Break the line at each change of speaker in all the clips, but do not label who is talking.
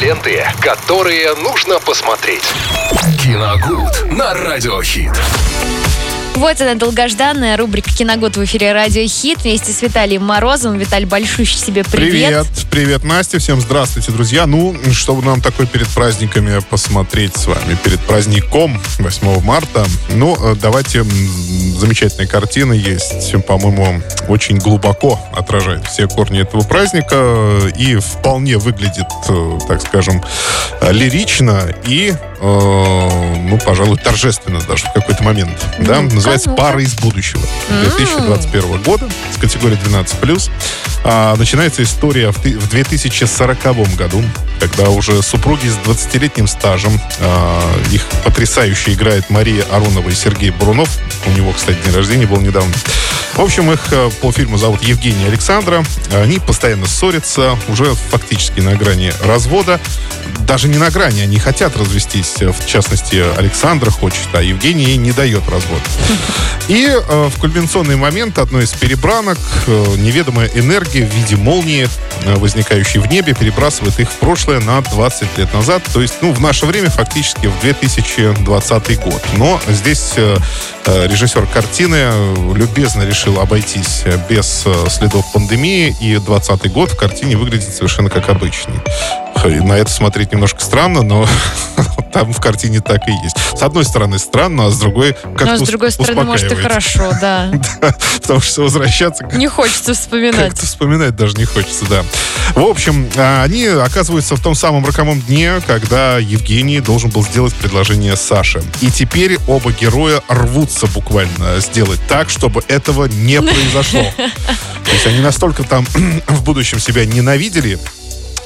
Ленты, которые нужно посмотреть. Киногуд на Радиохит.
Вот она, долгожданная рубрика «Киногод» в эфире «Радио Хит» вместе с Виталием Морозовым. Виталь, большущий себе привет.
Привет, привет, Настя, всем здравствуйте, друзья. Ну, чтобы нам такой перед праздниками посмотреть с вами, перед праздником 8 марта, ну, э, давайте, замечательная картина есть, по-моему, очень глубоко отражает все корни этого праздника и вполне выглядит, э, так скажем, лирично и, э, ну, пожалуй, торжественно даже в какой-то момент. Да? Называется
ну-ка.
«Пара из будущего» 2021 года с категории 12+. А, начинается история в, в 2040 году, когда уже супруги с 20-летним стажем, а, их потрясающе играет Мария Аронова и Сергей Бурунов. У него, кстати, день рождения был недавно. В общем, их э, по фильму зовут Евгений и Александра. Они постоянно ссорятся, уже фактически на грани развода. Даже не на грани, они хотят развестись. В частности, Александра хочет, а Евгений ей не дает развод. И э, в кульминационный момент одной из перебранок э, неведомая энергия в виде молнии, э, возникающей в небе, перебрасывает их в прошлое на 20 лет назад. То есть, ну, в наше время фактически в 2020 год. Но здесь э, э, режиссер картины любезно решил обойтись без следов пандемии, и 20 год в картине выглядит совершенно как обычный. На это смотреть немножко странно, но там в картине так и есть. С одной стороны странно, а с другой как-то
Но с другой стороны, может, и хорошо, да.
Да, потому что возвращаться
Не хочется вспоминать.
как-то вспоминать даже не хочется, да. В общем, а, они оказываются в том самом роковом дне, когда Евгений должен был сделать предложение Саше. И теперь оба героя рвутся буквально сделать так, чтобы этого не произошло. То есть они настолько там в будущем себя ненавидели,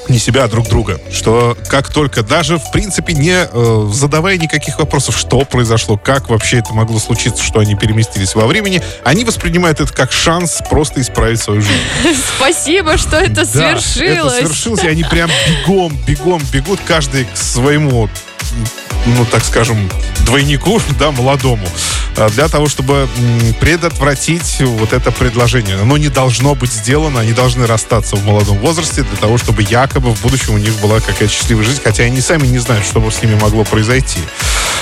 не себя, а друг друга. Что как только, даже в принципе не э, задавая никаких вопросов, что произошло, как вообще это могло случиться, что они переместились во времени, они воспринимают это как шанс просто исправить свою жизнь.
Спасибо, что это
Да,
свершилось.
Это свершилось, и они прям бегом, бегом бегут, каждый к своему, ну, так скажем, двойнику, да, молодому, для того, чтобы предотвратить вот это предложение. Оно не должно быть сделано, они должны расстаться в молодом возрасте для того, чтобы якобы в будущем у них была какая-то счастливая жизнь, хотя они сами не знают, что с ними могло произойти.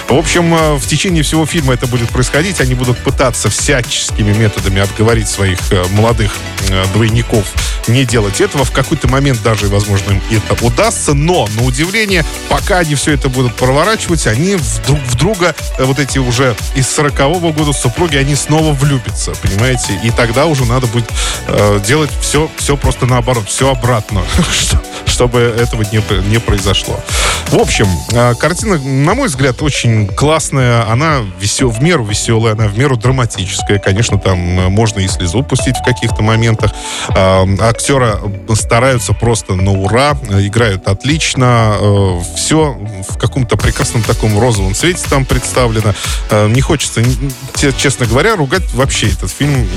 В общем, э, в течение всего фильма это будет происходить. Они будут пытаться всяческими методами отговорить своих э, молодых э, двойников не делать этого. В какой-то момент даже, возможно, им это удастся. Но, на удивление, пока они все это будут проворачивать, они вдруг в э, вот эти уже из 40-го года супруги, они снова влюбятся, понимаете? И тогда уже надо будет э, делать все, все просто наоборот, все обратно, что- чтобы этого не, не произошло. В общем, э, картина, на мой взгляд, очень классная. Она весел, в меру веселая, она в меру драматическая. Конечно, там э, можно и слезу пустить в каких-то моментах. Э, Актера стараются просто на ура, играют отлично. Все в каком-то прекрасном таком розовом цвете там представлено. Не хочется, честно говоря, ругать вообще этот фильм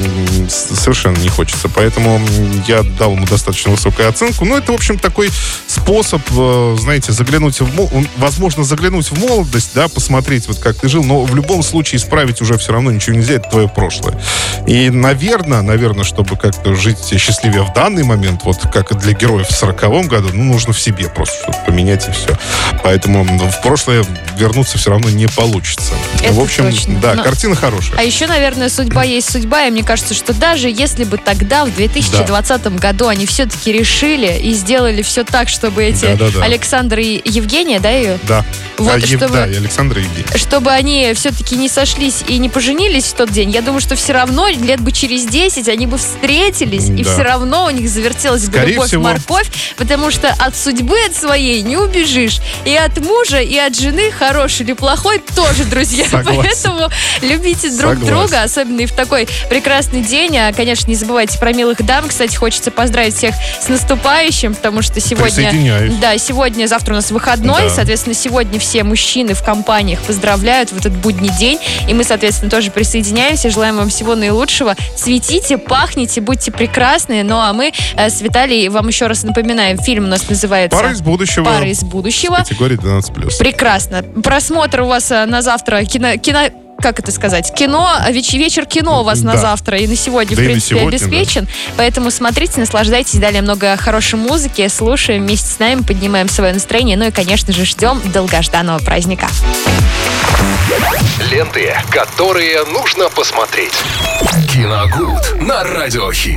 совершенно не хочется. Поэтому я дал ему достаточно высокую оценку. Ну, это, в общем, такой способ, знаете, заглянуть в... мол- он- Возможно, заглянуть в молодость, да, посмотреть, вот как ты жил, но в любом случае исправить уже все равно ничего нельзя, это твое прошлое. И, наверное, наверное, чтобы как-то жить счастливее в данный момент, вот как и для героев в 40 году, ну, нужно в себе просто что-то поменять и все. Поэтому в прошлое вернуться все равно не получится.
Это
в общем,
точно.
да,
Но-
картина хорошая.
А еще, наверное, судьба есть судьба, и мне кажется, что даже если бы тогда, в 2020 году, они все-таки решили и сделали все так, чтобы эти
Да-да-да.
Александр и Евгения, да, ее,
Да.
Вот,
А,
чтобы-
Да, и Александр и Евгений.
чтобы они все-таки не сошлись и не поженились в тот день, я думаю, что все равно лет бы через 10 они бы встретились, и
Да.
все равно у них завертелась бы
Скорее
любовь,
всего.
морковь, потому что от судьбы от своей не убежишь. И от мужа, и от жены, хороший или плохой, тоже друзья.
Согласен.
Поэтому любите друг
Согласен.
друга, особенно и в такой прекрасный день. А, конечно, не забывайте про милых дам. Кстати, хочется поздравить всех с наступающим, потому что сегодня... Да, сегодня, завтра у нас выходной,
Да.
соответственно, сегодня все мужчины в компаниях поздравляют в этот будний день, и мы, соответственно, тоже присоединяемся, желаем вам всего наилучшего. Цветите, пахните, будьте прекрасны. Ну, а мы э, с Виталией вам еще раз напоминаем, фильм у нас называется
Пара из будущего.
«Пара из будущего».
Категория 12+.
Прекрасно. Просмотр у вас э, на завтра кино, кино как это сказать, кино, веч- вечер кино у вас на
Да.
завтра и на сегодня,
Да
в
на
принципе,
сегодня,
обеспечен. Поэтому смотрите, наслаждайтесь, далее много хорошей музыки, слушаем вместе с нами, поднимаем свое настроение, ну и, конечно же, ждем долгожданного праздника.
Ленты, которые нужно посмотреть. Киногуд на радиохит.